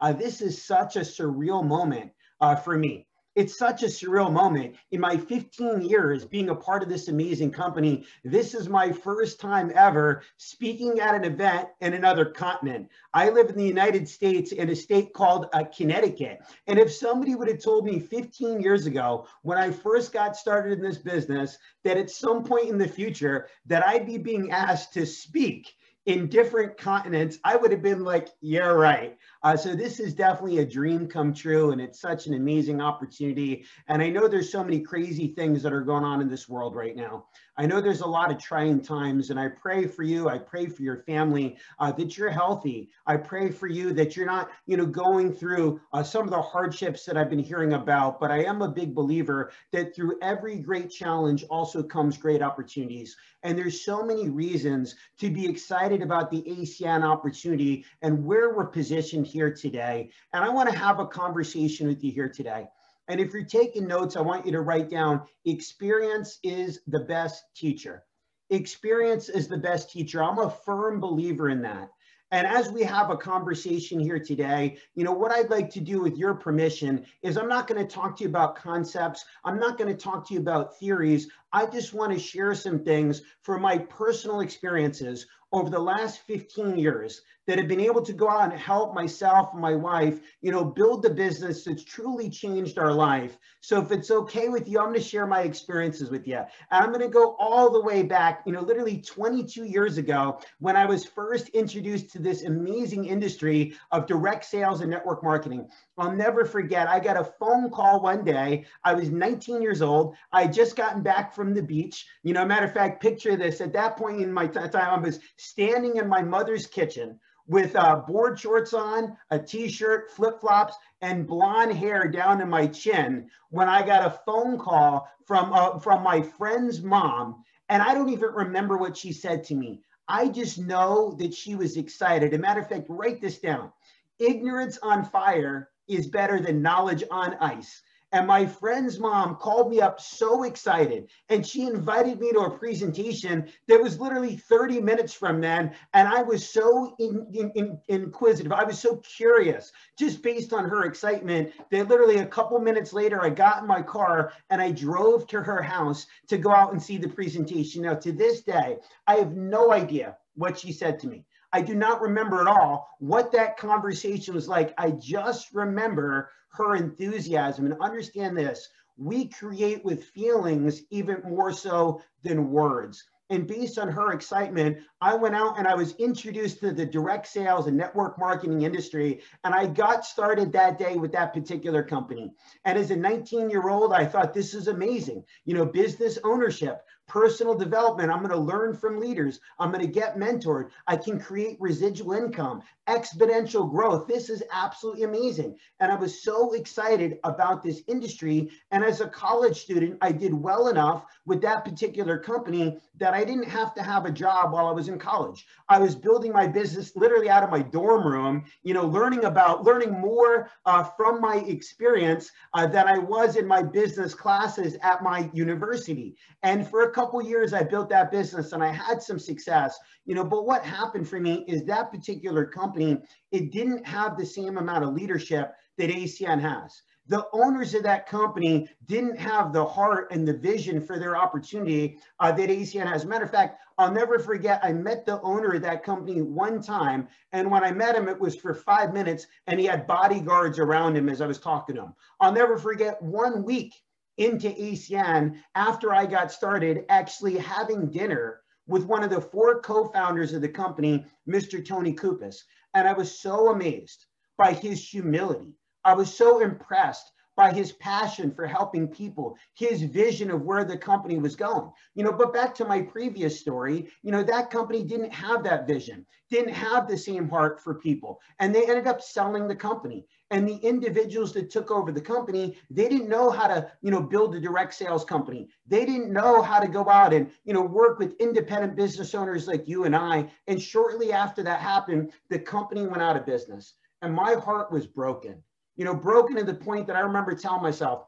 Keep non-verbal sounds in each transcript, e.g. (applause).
Uh, this is such a surreal moment uh, for me it's such a surreal moment. In my 15 years being a part of this amazing company, this is my first time ever speaking at an event in another continent. I live in the United States in a state called uh, Connecticut. And if somebody would have told me 15 years ago, when I first got started in this business, that at some point in the future that I'd be being asked to speak in different continents, I would have been like, you're yeah, right. Uh, so this is definitely a dream come true, and it's such an amazing opportunity. And I know there's so many crazy things that are going on in this world right now. I know there's a lot of trying times, and I pray for you. I pray for your family uh, that you're healthy. I pray for you that you're not, you know, going through uh, some of the hardships that I've been hearing about. But I am a big believer that through every great challenge also comes great opportunities. And there's so many reasons to be excited about the ACN opportunity and where we're positioned here today. And I want to have a conversation with you here today. And if you're taking notes, I want you to write down experience is the best teacher. Experience is the best teacher. I'm a firm believer in that. And as we have a conversation here today, you know, what I'd like to do with your permission is I'm not going to talk to you about concepts. I'm not going to talk to you about theories. I just want to share some things from my personal experiences over the last 15 years that have been able to go out and help myself and my wife, you know, build the business that's truly changed our life. So if it's okay with you, I'm going to share my experiences with you. And I'm going to go all the way back, you know, literally 22 years ago when I was first introduced to this amazing industry of direct sales and network marketing. I'll never forget. I got a phone call one day. I was 19 years old. I had just gotten back from the beach. You know, matter of fact, picture this. At that point in my time, I was standing in my mother's kitchen with uh, board shorts on, a t-shirt, flip-flops, and blonde hair down to my chin when I got a phone call from, uh, from my friend's mom. And I don't even remember what she said to me. I just know that she was excited. As a matter of fact, write this down. Ignorance on fire is better than knowledge on ice. And my friend's mom called me up so excited and she invited me to a presentation that was literally 30 minutes from then. And I was so in, in, in, inquisitive. I was so curious just based on her excitement that literally a couple minutes later, I got in my car and I drove to her house to go out and see the presentation. Now, to this day, I have no idea what she said to me. I do not remember at all what that conversation was like. I just remember her enthusiasm and understand this. We create with feelings even more so than words. And based on her excitement, I went out and I was introduced to the direct sales and network marketing industry. And I got started that day with that particular company. And as a 19 year old, I thought this is amazing. You know, business ownership, personal development. I'm going to learn from leaders. I'm going to get mentored. I can create residual income, exponential growth. This is absolutely amazing. And I was so excited about this industry. And as a college student, I did well enough with that particular company that I didn't have to have a job while I was in college. I was building my business literally out of my dorm room, you know, learning about, learning more uh, from my experience uh, than I was in my business classes at my university. And for a couple years, I built that business and I had some success, you know, but what happened for me is that particular company, it didn't have the same amount of leadership that ACN has the owners of that company didn't have the heart and the vision for their opportunity uh, that ACN has. Matter of fact, I'll never forget, I met the owner of that company one time. And when I met him, it was for five minutes and he had bodyguards around him as I was talking to him. I'll never forget one week into ACN after I got started actually having dinner with one of the four co-founders of the company, Mr. Tony Cupisz. And I was so amazed by his humility I was so impressed by his passion for helping people, his vision of where the company was going. You know, but back to my previous story, you know, that company didn't have that vision, didn't have the same heart for people, and they ended up selling the company. And the individuals that took over the company, they didn't know how to, you know, build a direct sales company. They didn't know how to go out and, you know, work with independent business owners like you and I. And shortly after that happened, the company went out of business. And my heart was broken you know, broken to the point that I remember telling myself,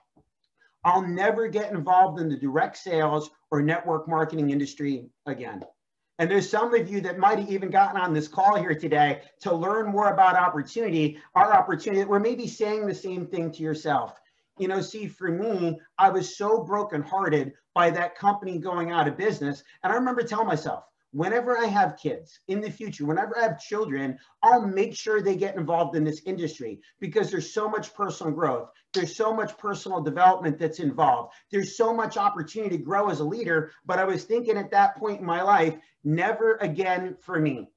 I'll never get involved in the direct sales or network marketing industry again. And there's some of you that might have even gotten on this call here today to learn more about opportunity, our opportunity, we're maybe saying the same thing to yourself. You know, see, for me, I was so brokenhearted by that company going out of business. And I remember telling myself, whenever I have kids in the future, whenever I have children, I'll make sure they get involved in this industry because there's so much personal growth. There's so much personal development that's involved. There's so much opportunity to grow as a leader. But I was thinking at that point in my life, never again for me.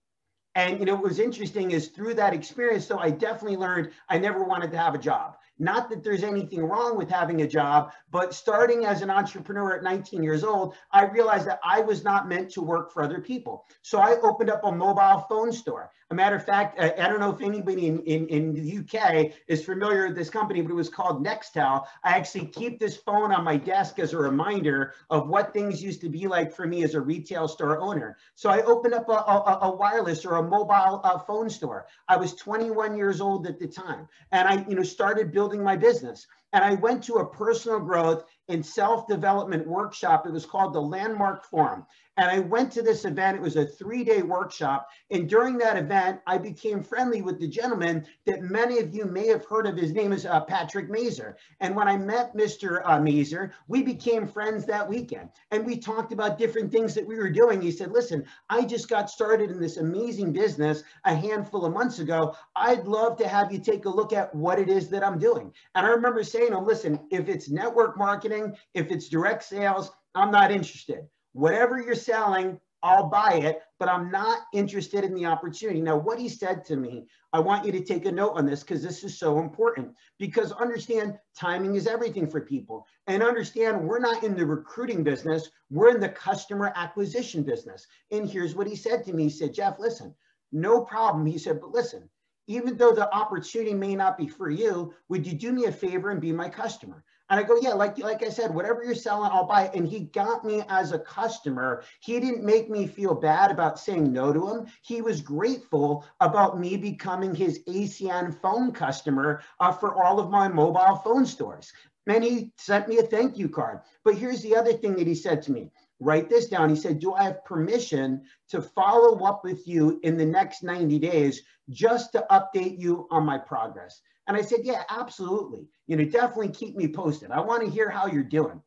And you know, what was interesting is through that experience, so I definitely learned I never wanted to have a job. Not that there's anything wrong with having a job, but starting as an entrepreneur at 19 years old, I realized that I was not meant to work for other people. So I opened up a mobile phone store. A matter of fact, I don't know if anybody in, in, in the UK is familiar with this company, but it was called Nextel. I actually keep this phone on my desk as a reminder of what things used to be like for me as a retail store owner. So I opened up a, a, a wireless or a mobile uh, phone store. I was 21 years old at the time, and I you know started building my business. And I went to a personal growth and self-development workshop. It was called the Landmark Forum. And I went to this event. It was a three-day workshop. And during that event, I became friendly with the gentleman that many of you may have heard of. His name is uh, Patrick Mazer. And when I met Mr. Uh, Mazer, we became friends that weekend. And we talked about different things that we were doing. He said, listen, I just got started in this amazing business a handful of months ago. I'd love to have you take a look at what it is that I'm doing. And I remember saying to him, listen, if it's network marketing, if it's direct sales, I'm not interested whatever you're selling, I'll buy it, but I'm not interested in the opportunity. Now, what he said to me, I want you to take a note on this because this is so important. Because understand, timing is everything for people. And understand, we're not in the recruiting business, we're in the customer acquisition business. And here's what he said to me He said, Jeff, listen, no problem. He said, but listen, even though the opportunity may not be for you, would you do me a favor and be my customer? And I go, yeah, like like I said, whatever you're selling, I'll buy it. And he got me as a customer. He didn't make me feel bad about saying no to him. He was grateful about me becoming his ACN phone customer uh, for all of my mobile phone stores. And he sent me a thank you card. But here's the other thing that he said to me. Write this down. He said, Do I have permission to follow up with you in the next 90 days just to update you on my progress? And I said, yeah, absolutely. You know, definitely keep me posted. I want to hear how you're doing.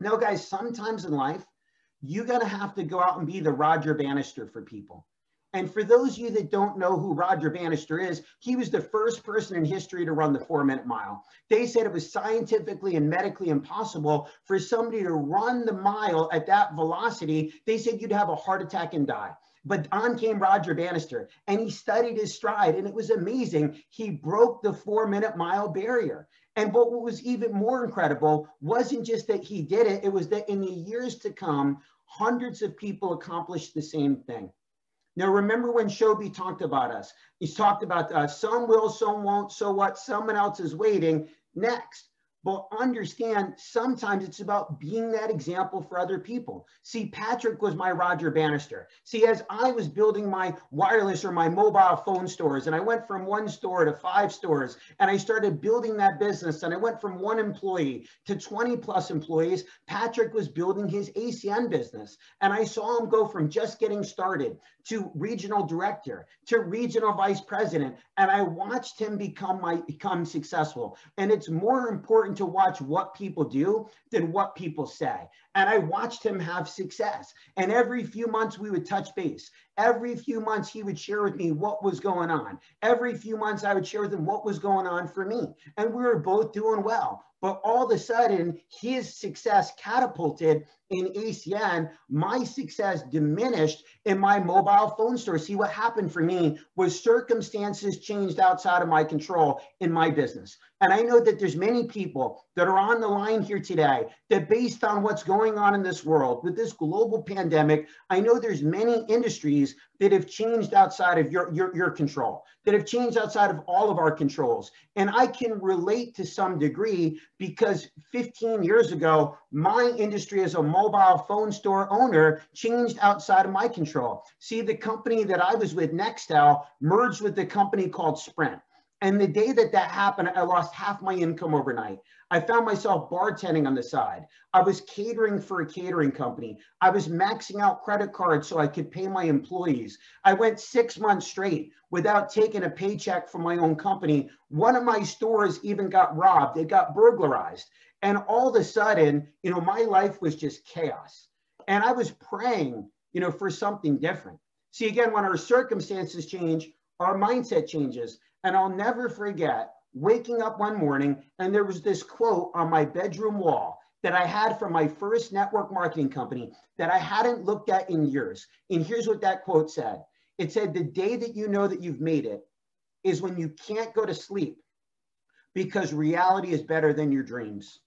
Now, guys, sometimes in life, you're going to have to go out and be the Roger Bannister for people. And for those of you that don't know who Roger Bannister is, he was the first person in history to run the four minute mile. They said it was scientifically and medically impossible for somebody to run the mile at that velocity. They said you'd have a heart attack and die. But on came Roger Bannister and he studied his stride and it was amazing. He broke the four minute mile barrier. And what was even more incredible wasn't just that he did it, it was that in the years to come, hundreds of people accomplished the same thing. Now, remember when Shobi talked about us? He's talked about uh, some will, some won't, so what? Someone else is waiting. Next, but understand sometimes it's about being that example for other people. See, Patrick was my Roger Bannister. See, as I was building my wireless or my mobile phone stores, and I went from one store to five stores, and I started building that business, and I went from one employee to 20 plus employees, Patrick was building his ACN business. And I saw him go from just getting started to regional director to regional vice president. And I watched him become my become successful. And it's more important to watch what people do than what people say. And I watched him have success. And every few months we would touch base. Every few months he would share with me what was going on. Every few months I would share with him what was going on for me. And we were both doing well. But all of a sudden, his success catapulted in ACN. My success diminished in my mobile phone store. See, what happened for me was circumstances changed outside of my control in my business. And I know that there's many people that are on the line here today that based on what's going on in this world with this global pandemic, I know there's many industries that have changed outside of your, your, your control, that have changed outside of all of our controls. And I can relate to some degree because 15 years ago, my industry as a mobile phone store owner changed outside of my control. See, the company that I was with, Nextel, merged with the company called Sprint. And the day that that happened, I lost half my income overnight. I found myself bartending on the side. I was catering for a catering company. I was maxing out credit cards so I could pay my employees. I went six months straight without taking a paycheck from my own company. One of my stores even got robbed, it got burglarized. And all of a sudden, you know, my life was just chaos. And I was praying, you know, for something different. See, again, when our circumstances change, our mindset changes. And I'll never forget waking up one morning and there was this quote on my bedroom wall that I had from my first network marketing company that I hadn't looked at in years. And here's what that quote said it said, The day that you know that you've made it is when you can't go to sleep because reality is better than your dreams.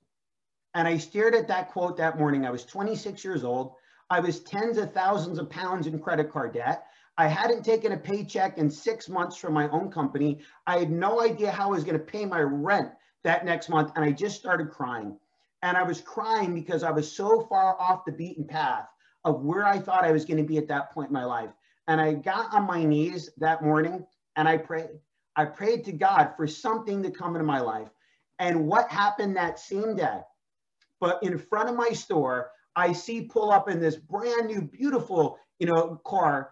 And I stared at that quote that morning. I was 26 years old. I was tens of thousands of pounds in credit card debt. I hadn't taken a paycheck in six months from my own company. I had no idea how I was going to pay my rent that next month. And I just started crying. And I was crying because I was so far off the beaten path of where I thought I was going to be at that point in my life. And I got on my knees that morning and I prayed. I prayed to God for something to come into my life. And what happened that same day? But in front of my store, I see pull up in this brand new, beautiful, you know, car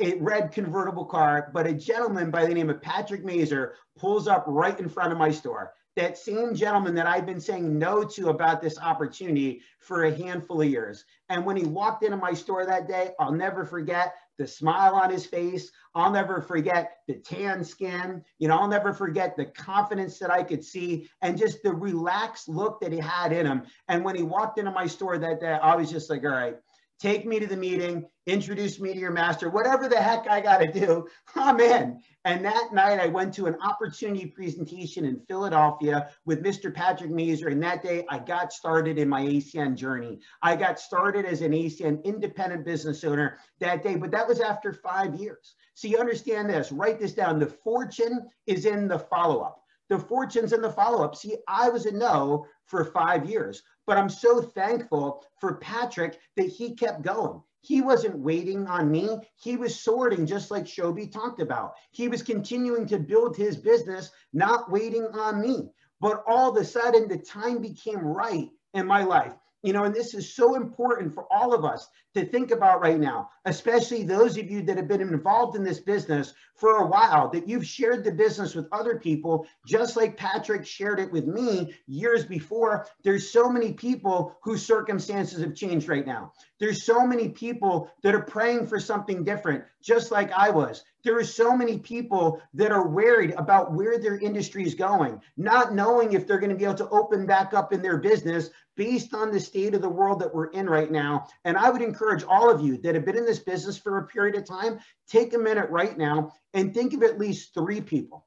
a red convertible car, but a gentleman by the name of Patrick Mazer pulls up right in front of my store. That same gentleman that I've been saying no to about this opportunity for a handful of years. And when he walked into my store that day, I'll never forget the smile on his face. I'll never forget the tan skin. You know, I'll never forget the confidence that I could see and just the relaxed look that he had in him. And when he walked into my store that day, I was just like, all right, take me to the meeting, introduce me to your master, whatever the heck I got to do, (laughs) I'm in. And that night I went to an opportunity presentation in Philadelphia with Mr. Patrick Mazer. And that day I got started in my ACN journey. I got started as an ACN independent business owner that day, but that was after five years. So you understand this, write this down. The fortune is in the follow-up. The fortune's and the follow-up. See, I was a no for five years. But I'm so thankful for Patrick that he kept going. He wasn't waiting on me. He was sorting, just like Shobi talked about. He was continuing to build his business, not waiting on me. But all of a sudden, the time became right in my life. You know, and this is so important for all of us to think about right now, especially those of you that have been involved in this business for a while, that you've shared the business with other people, just like Patrick shared it with me years before. There's so many people whose circumstances have changed right now. There's so many people that are praying for something different, just like I was. There are so many people that are worried about where their industry is going, not knowing if they're going to be able to open back up in their business based on the state of the world that we're in right now. And I would encourage all of you that have been in this business for a period of time, take a minute right now and think of at least three people.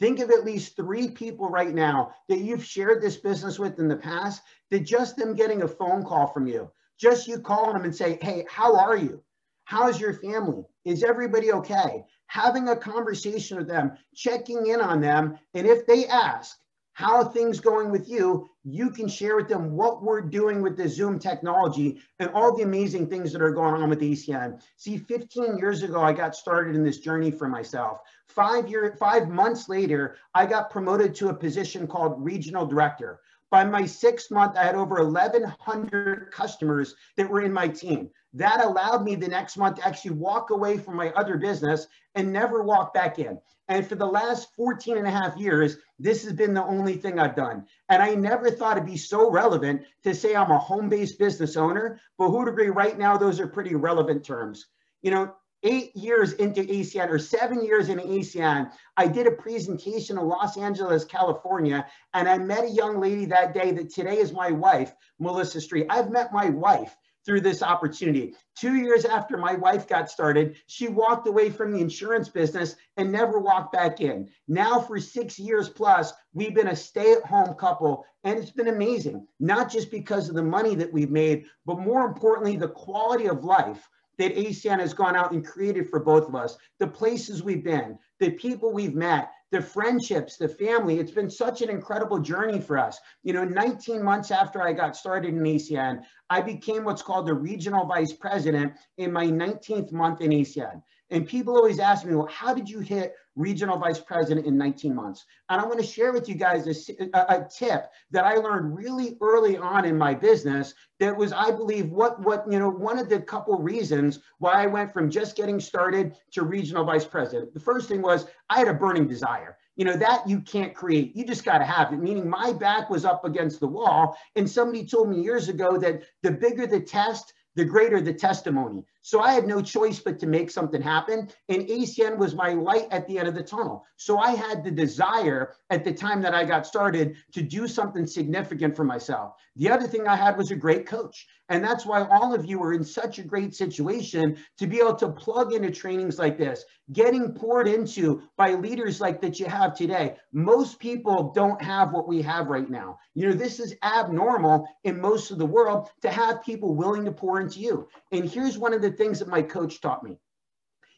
Think of at least three people right now that you've shared this business with in the past that just them getting a phone call from you, just you calling them and say, hey, how are you? How's your family? Is everybody okay? Having a conversation with them, checking in on them. And if they ask, how things going with you, you can share with them what we're doing with the Zoom technology and all the amazing things that are going on with ACN. See, 15 years ago, I got started in this journey for myself. Five year, five months later, I got promoted to a position called regional director. By my sixth month, I had over 1,100 customers that were in my team. That allowed me the next month to actually walk away from my other business and never walk back in. And for the last 14 and a half years, this has been the only thing I've done. And I never thought it'd be so relevant to say I'm a home based business owner, but who'd agree right now, those are pretty relevant terms. You know, eight years into ACN or seven years in ACN, I did a presentation in Los Angeles, California, and I met a young lady that day that today is my wife, Melissa Street. I've met my wife through this opportunity. Two years after my wife got started, she walked away from the insurance business and never walked back in. Now, for six years plus, we've been a stay at home couple, and it's been amazing, not just because of the money that we've made, but more importantly, the quality of life that ACN has gone out and created for both of us, the places we've been, the people we've met, the friendships, the family. It's been such an incredible journey for us. You know, 19 months after I got started in ACN, I became what's called the regional vice president in my 19th month in ACN. And people always ask me, well, how did you hit regional vice president in 19 months? And I want to share with you guys a, a, tip that I learned really early on in my business that was, I believe, what, what, you know, one of the couple reasons why I went from just getting started to regional vice president. The first thing was I had a burning desire you know that you can't create you just got to have it meaning my back was up against the wall and somebody told me years ago that the bigger the test the greater the testimony. So I had no choice but to make something happen. And ACN was my light at the end of the tunnel. So I had the desire at the time that I got started to do something significant for myself. The other thing I had was a great coach. And that's why all of you are in such a great situation to be able to plug into trainings like this, getting poured into by leaders like that you have today. Most people don't have what we have right now. You know, this is abnormal in most of the world to have people willing to pour into you. And here's one of the things that my coach taught me.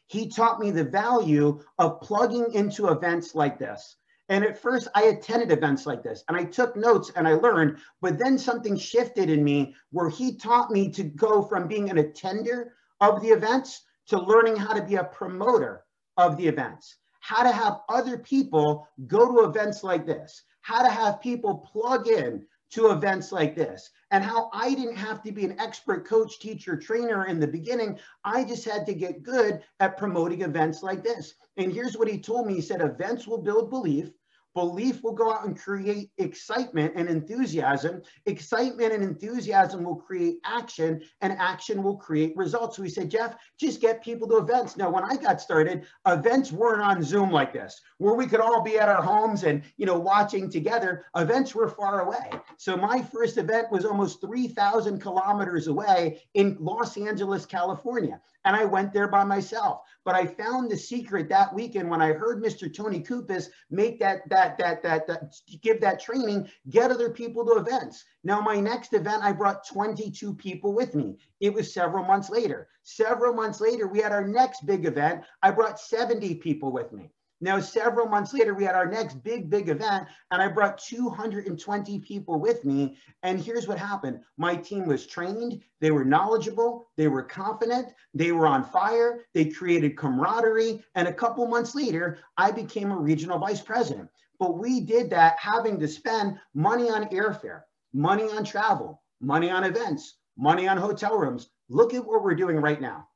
He taught me the value of plugging into events like this. And at first, I attended events like this and I took notes and I learned, but then something shifted in me where he taught me to go from being an attender of the events to learning how to be a promoter of the events, how to have other people go to events like this, how to have people plug in to events like this and how I didn't have to be an expert coach, teacher, trainer in the beginning. I just had to get good at promoting events like this. And here's what he told me. He said, events will build belief. Belief will go out and create excitement and enthusiasm. Excitement and enthusiasm will create action, and action will create results. So we said, Jeff, just get people to events. Now, when I got started, events weren't on Zoom like this, where we could all be at our homes and you know watching together. Events were far away. So my first event was almost 3,000 kilometers away in Los Angeles, California and I went there by myself. But I found the secret that weekend when I heard Mr. Tony Cupisz make that that that that, that give that training, get other people to events. Now my next event, I brought 22 people with me. It was several months later. Several months later, we had our next big event. I brought 70 people with me. Now, several months later, we had our next big, big event, and I brought 220 people with me. And here's what happened my team was trained, they were knowledgeable, they were confident, they were on fire, they created camaraderie. And a couple months later, I became a regional vice president. But we did that having to spend money on airfare, money on travel, money on events, money on hotel rooms. Look at what we're doing right now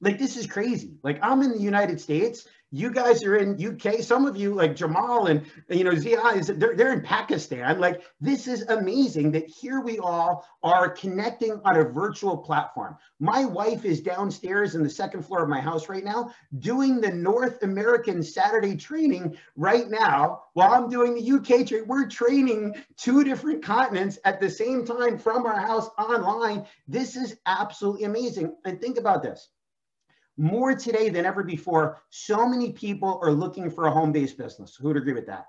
like this is crazy like i'm in the united states you guys are in uk some of you like jamal and you know zia is they're, they're in pakistan. Like this is amazing that here we all are connecting on a virtual platform. My wife is downstairs in the second floor of my house right now doing the north american saturday training right now while i'm doing the uk training we're training two different continents at the same time from our house online. This is absolutely amazing. And think about this more today than ever before, so many people are looking for a home-based business. Who would agree with that?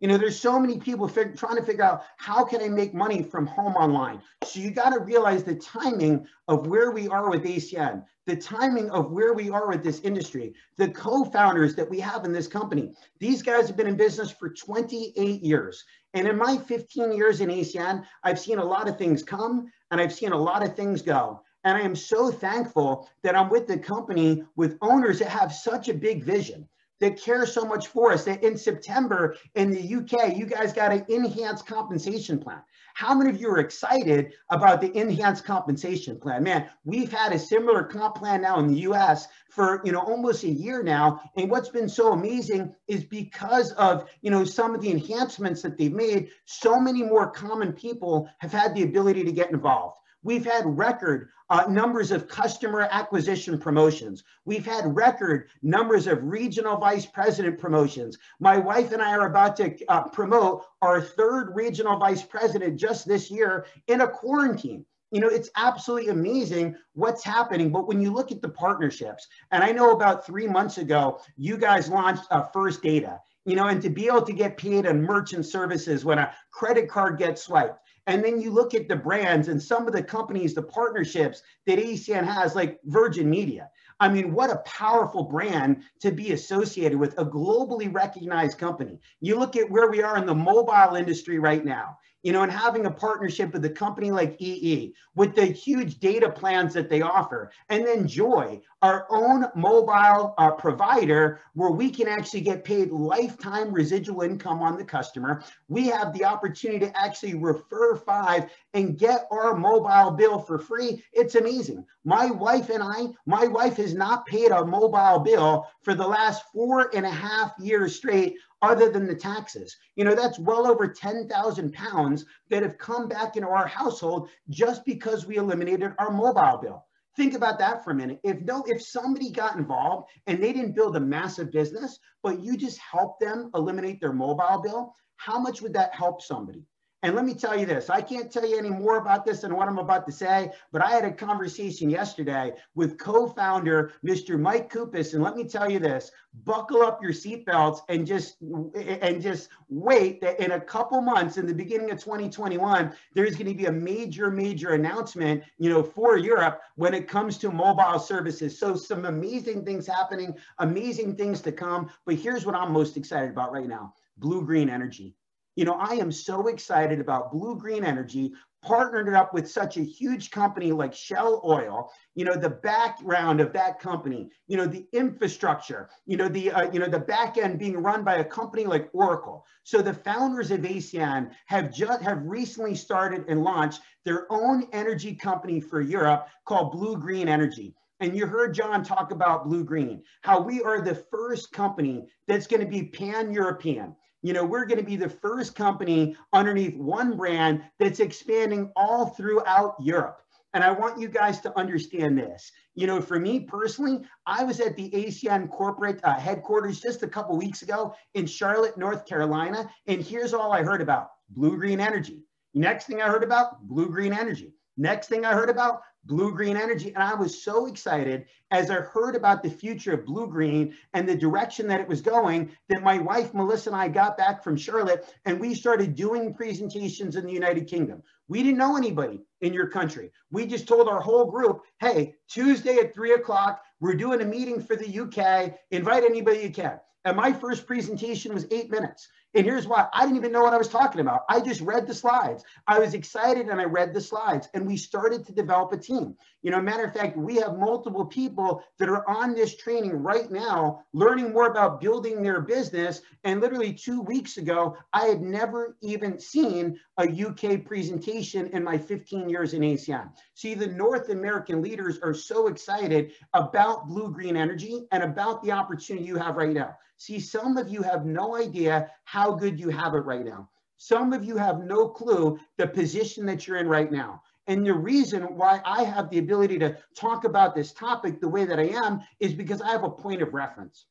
You know, there's so many people fig- trying to figure out how can I make money from home online. So you got to realize the timing of where we are with ACN, the timing of where we are with this industry, the co-founders that we have in this company. These guys have been in business for 28 years. And in my 15 years in ACN, I've seen a lot of things come and I've seen a lot of things go. And I am so thankful that I'm with the company with owners that have such a big vision, that care so much for us. That in September in the UK, you guys got an enhanced compensation plan. How many of you are excited about the enhanced compensation plan? Man, we've had a similar comp plan now in the US for, you know, almost a year now. And what's been so amazing is because of, you know, some of the enhancements that they've made, so many more common people have had the ability to get involved. We've had record uh, numbers of customer acquisition promotions. We've had record numbers of regional vice president promotions. My wife and I are about to uh, promote our third regional vice president just this year in a quarantine. You know, it's absolutely amazing what's happening. But when you look at the partnerships, and I know about three months ago, you guys launched uh, First Data, you know, and to be able to get paid on merchant services when a credit card gets swiped, and then you look at the brands and some of the companies, the partnerships that ACN has, like Virgin Media. I mean, what a powerful brand to be associated with, a globally recognized company. You look at where we are in the mobile industry right now. you know, and having a partnership with a company like EE with the huge data plans that they offer. And then Joy, our own mobile uh, provider, where we can actually get paid lifetime residual income on the customer. We have the opportunity to actually refer five and get our mobile bill for free. It's amazing. My wife and I, my wife has not paid a mobile bill for the last four and a half years straight other than the taxes. You know, that's well over 10,000 pounds that have come back into our household just because we eliminated our mobile bill. Think about that for a minute. If no, if somebody got involved and they didn't build a massive business, but you just helped them eliminate their mobile bill, how much would that help somebody? And let me tell you this, I can't tell you any more about this than what I'm about to say, but I had a conversation yesterday with co-founder Mr. Mike Cupisz, and let me tell you this, buckle up your seatbelts and just and just wait that in a couple months in the beginning of 2021 there's going to be a major major announcement you know for Europe when it comes to mobile services so some amazing things happening amazing things to come but here's what I'm most excited about right now blue green energy you know, I am so excited about blue green energy partnered up with such a huge company like Shell Oil, you know, the background of that company, you know, the infrastructure, you know, the, uh, you know, the back end being run by a company like Oracle. So the founders of ACN have just have recently started and launched their own energy company for Europe called Blue Green Energy. And you heard John talk about Blue Green, how we are the first company that's going to be pan-European you know, we're going to be the first company underneath one brand that's expanding all throughout Europe. And I want you guys to understand this. You know, for me personally, I was at the ACN corporate uh, headquarters just a couple weeks ago in Charlotte, North Carolina. And here's all I heard about blue green energy. Next thing I heard about blue green energy. Next thing I heard about blue green energy. And I was so excited as I heard about the future of blue green and the direction that it was going that my wife, Melissa, and I got back from Charlotte and we started doing presentations in the United Kingdom. We didn't know anybody in your country. We just told our whole group, hey, Tuesday at three o'clock, we're doing a meeting for the UK. Invite anybody you can. And my first presentation was eight minutes. And here's why I didn't even know what I was talking about. I just read the slides. I was excited and I read the slides and we started to develop a team. You know, matter of fact, we have multiple people that are on this training right now, learning more about building their business. And literally two weeks ago, I had never even seen a UK presentation in my 15 years in ACN. See, the North American leaders are so excited about blue green energy and about the opportunity you have right now. See, some of you have no idea how good you have it right now. Some of you have no clue the position that you're in right now. And the reason why I have the ability to talk about this topic the way that I am is because I have a point of reference.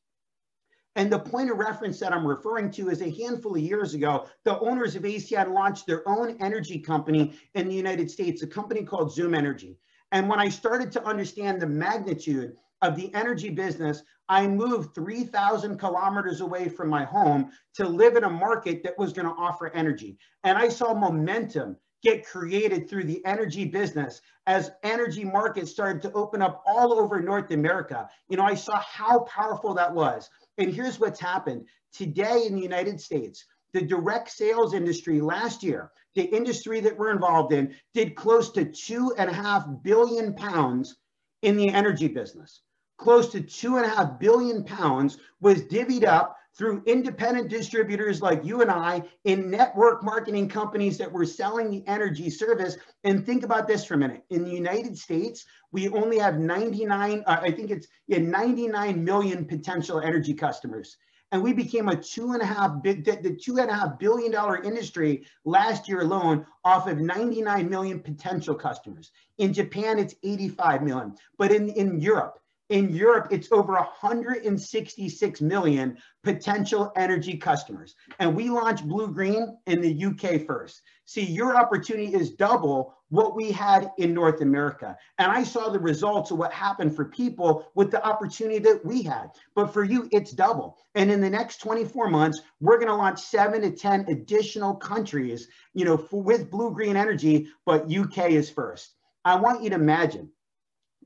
And the point of reference that I'm referring to is a handful of years ago, the owners of ACN launched their own energy company in the United States, a company called XOOM Energy. And when I started to understand the magnitude of the energy business, I moved 3,000 kilometers away from my home to live in a market that was going to offer energy. And I saw momentum get created through the energy business as energy markets started to open up all over North America. You know, I saw how powerful that was. And here's what's happened today in the United States. The direct sales industry last year, the industry that we're involved in, did close to two and a half billion pounds in the energy business close to two and a half billion pounds was divvied up through independent distributors like you and I in network marketing companies that were selling the energy service. And think about this for a minute. In the United States, we only have 99, uh, I think it's yeah, 99 million potential energy customers. And we became a two and a half big, the two and a half billion dollar industry last year alone off of 99 million potential customers. In Japan, it's 85 million. But in, in Europe, in Europe, it's over 166 million potential energy customers. And we launched Blue Green in the UK first. See, your opportunity is double what we had in North America. And I saw the results of what happened for people with the opportunity that we had. But for you, it's double. And in the next 24 months, we're going to launch seven to 10 additional countries, you know, for, with Blue Green Energy, but UK is first. I want you to imagine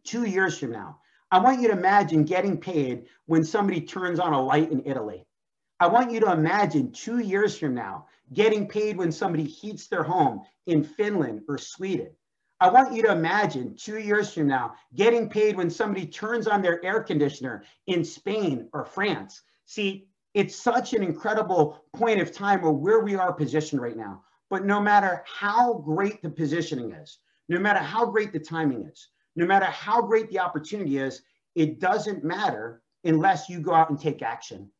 two years from now, I want you to imagine getting paid when somebody turns on a light in Italy. I want you to imagine two years from now getting paid when somebody heats their home in Finland or Sweden. I want you to imagine two years from now getting paid when somebody turns on their air conditioner in Spain or France. See, it's such an incredible point of time or where we are positioned right now. But no matter how great the positioning is, no matter how great the timing is, no matter how great the opportunity is, it doesn't matter unless you go out and take action.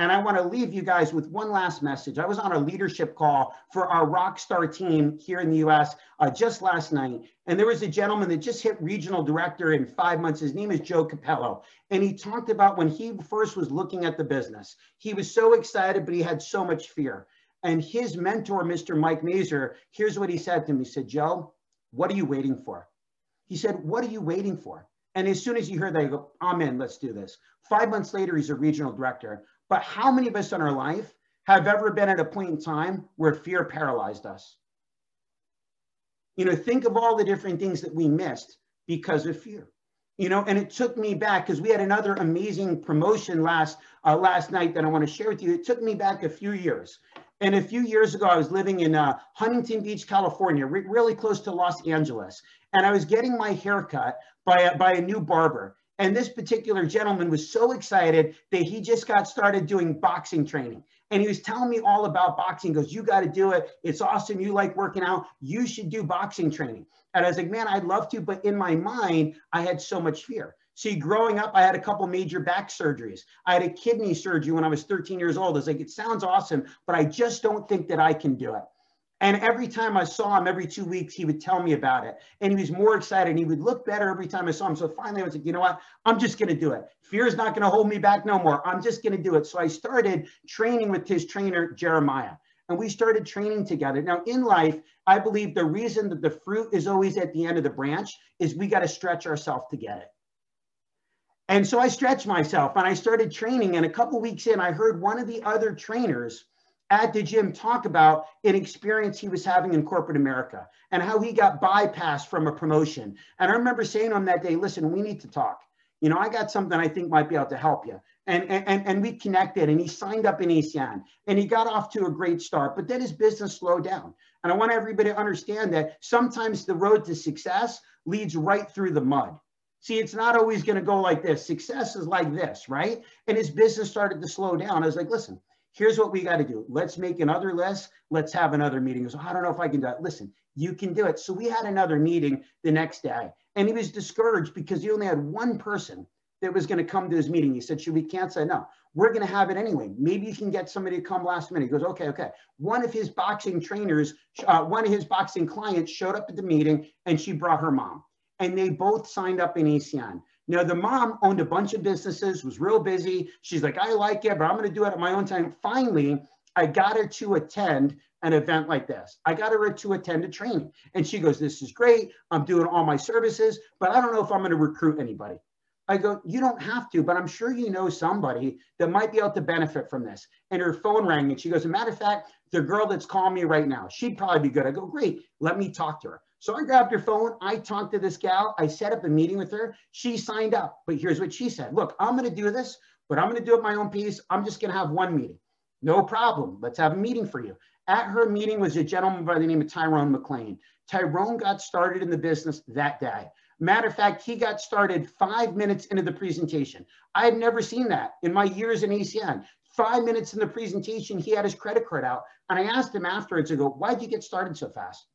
And I want to leave you guys with one last message. I was on a leadership call for our Rockstar team here in the US uh, just last night. And there was a gentleman that just hit regional director in five months. His name is Joe Capello. And he talked about when he first was looking at the business, he was so excited, but he had so much fear. And his mentor, Mr. Mike Mazer, here's what he said to me. He said, Joe, what are you waiting for? He said, what are you waiting for? And as soon as you hear that, you go, I'm in, let's do this. Five months later, he's a regional director. But how many of us in our life have ever been at a point in time where fear paralyzed us? You know, think of all the different things that we missed because of fear. You know, and it took me back because we had another amazing promotion last uh, last night that I want to share with you. It took me back a few years. And a few years ago, I was living in uh, Huntington Beach, California, re really close to Los Angeles. And I was getting my hair cut by a, by a new barber. And this particular gentleman was so excited that he just got started doing boxing training. And he was telling me all about boxing. He goes, You got to do it. It's awesome. You like working out. You should do boxing training. And I was like, Man, I'd love to. But in my mind, I had so much fear. See, growing up, I had a couple major back surgeries. I had a kidney surgery when I was 13 years old. I was like, It sounds awesome, but I just don't think that I can do it. And every time I saw him, every two weeks, he would tell me about it. And he was more excited. And He would look better every time I saw him. So finally, I was like, you know what? I'm just going to do it. Fear is not going to hold me back no more. I'm just going to do it. So I started training with his trainer, Jeremiah. And we started training together. Now, in life, I believe the reason that the fruit is always at the end of the branch is we got to stretch ourselves to get it. And so I stretched myself and I started training. And a couple weeks in, I heard one of the other trainers at the gym talk about an experience he was having in corporate America and how he got bypassed from a promotion. And I remember saying on that day, listen, we need to talk. You know, I got something I think might be able to help you. And, and, and we connected and he signed up in ACN and he got off to a great start, but then his business slowed down. And I want everybody to understand that sometimes the road to success leads right through the mud. See, it's not always going to go like this. Success is like this, right? And his business started to slow down. I was like, listen, here's what we got to do. Let's make another list. Let's have another meeting. I don't know if I can do it. Listen, you can do it. So we had another meeting the next day and he was discouraged because he only had one person that was going to come to his meeting. He said, should we cancel? No, we're going to have it anyway. Maybe you can get somebody to come last minute. He goes, okay, okay. One of his boxing trainers, uh, one of his boxing clients showed up at the meeting and she brought her mom and they both signed up in ACN. Now, the mom owned a bunch of businesses, was real busy. She's like, I like it, but I'm going to do it at my own time. Finally, I got her to attend an event like this. I got her to attend a training. And she goes, This is great. I'm doing all my services, but I don't know if I'm going to recruit anybody. I go, You don't have to, but I'm sure you know somebody that might be able to benefit from this. And her phone rang and she goes, As a matter of fact, the girl that's calling me right now, she'd probably be good. I go, Great, let me talk to her. So I grabbed her phone. I talked to this gal. I set up a meeting with her. She signed up. But here's what she said Look, I'm going to do this, but I'm going to do it my own piece. I'm just going to have one meeting. No problem. Let's have a meeting for you. At her meeting was a gentleman by the name of Tyrone McLean. Tyrone got started in the business that day. Matter of fact, he got started five minutes into the presentation. I had never seen that in my years in ACN. Five minutes in the presentation, he had his credit card out. And I asked him afterwards, I go, why'd you get started so fast?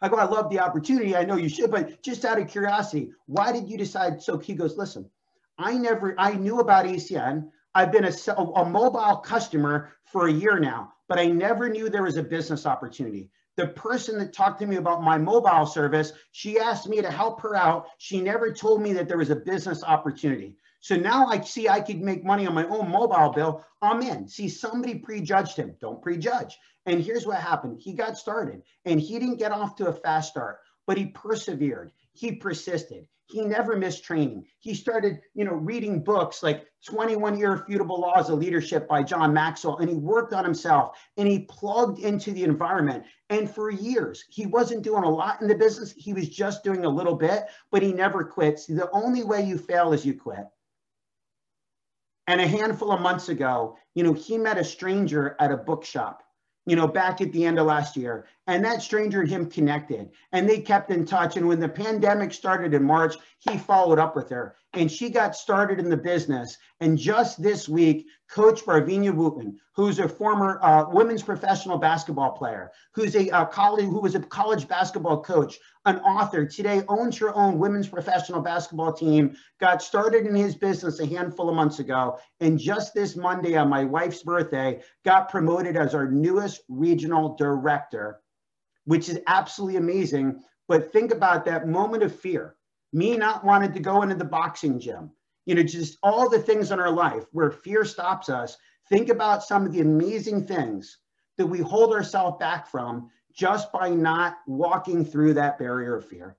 I go, oh, I love the opportunity. I know you should, but just out of curiosity, why did you decide? So he goes, listen, I never, I knew about ACN. I've been a, a mobile customer for a year now, but I never knew there was a business opportunity. The person that talked to me about my mobile service, she asked me to help her out. She never told me that there was a business opportunity. So now I see I could make money on my own mobile bill. I'm in. See, somebody prejudged him. Don't prejudge. And here's what happened. He got started and he didn't get off to a fast start, but he persevered. He persisted. He never missed training. He started, you know, reading books like 21 Irrefutable Laws of Leadership by John Maxwell, and he worked on himself and he plugged into the environment. And for years, he wasn't doing a lot in the business. He was just doing a little bit, but he never quit. See, the only way you fail is you quit. And a handful of months ago, you know, he met a stranger at a bookshop you know, back at the end of last year. And that stranger and him connected and they kept in touch. And when the pandemic started in March, he followed up with her and she got started in the business. And just this week, Coach Barvinia Wooten, who's a former uh, women's professional basketball player, who's a, a college, who was a college basketball coach, an author, today owns her own women's professional basketball team, got started in his business a handful of months ago. And just this Monday on my wife's birthday, got promoted as our newest regional director, which is absolutely amazing. But think about that moment of fear me not wanting to go into the boxing gym, you know, just all the things in our life where fear stops us. Think about some of the amazing things that we hold ourselves back from just by not walking through that barrier of fear.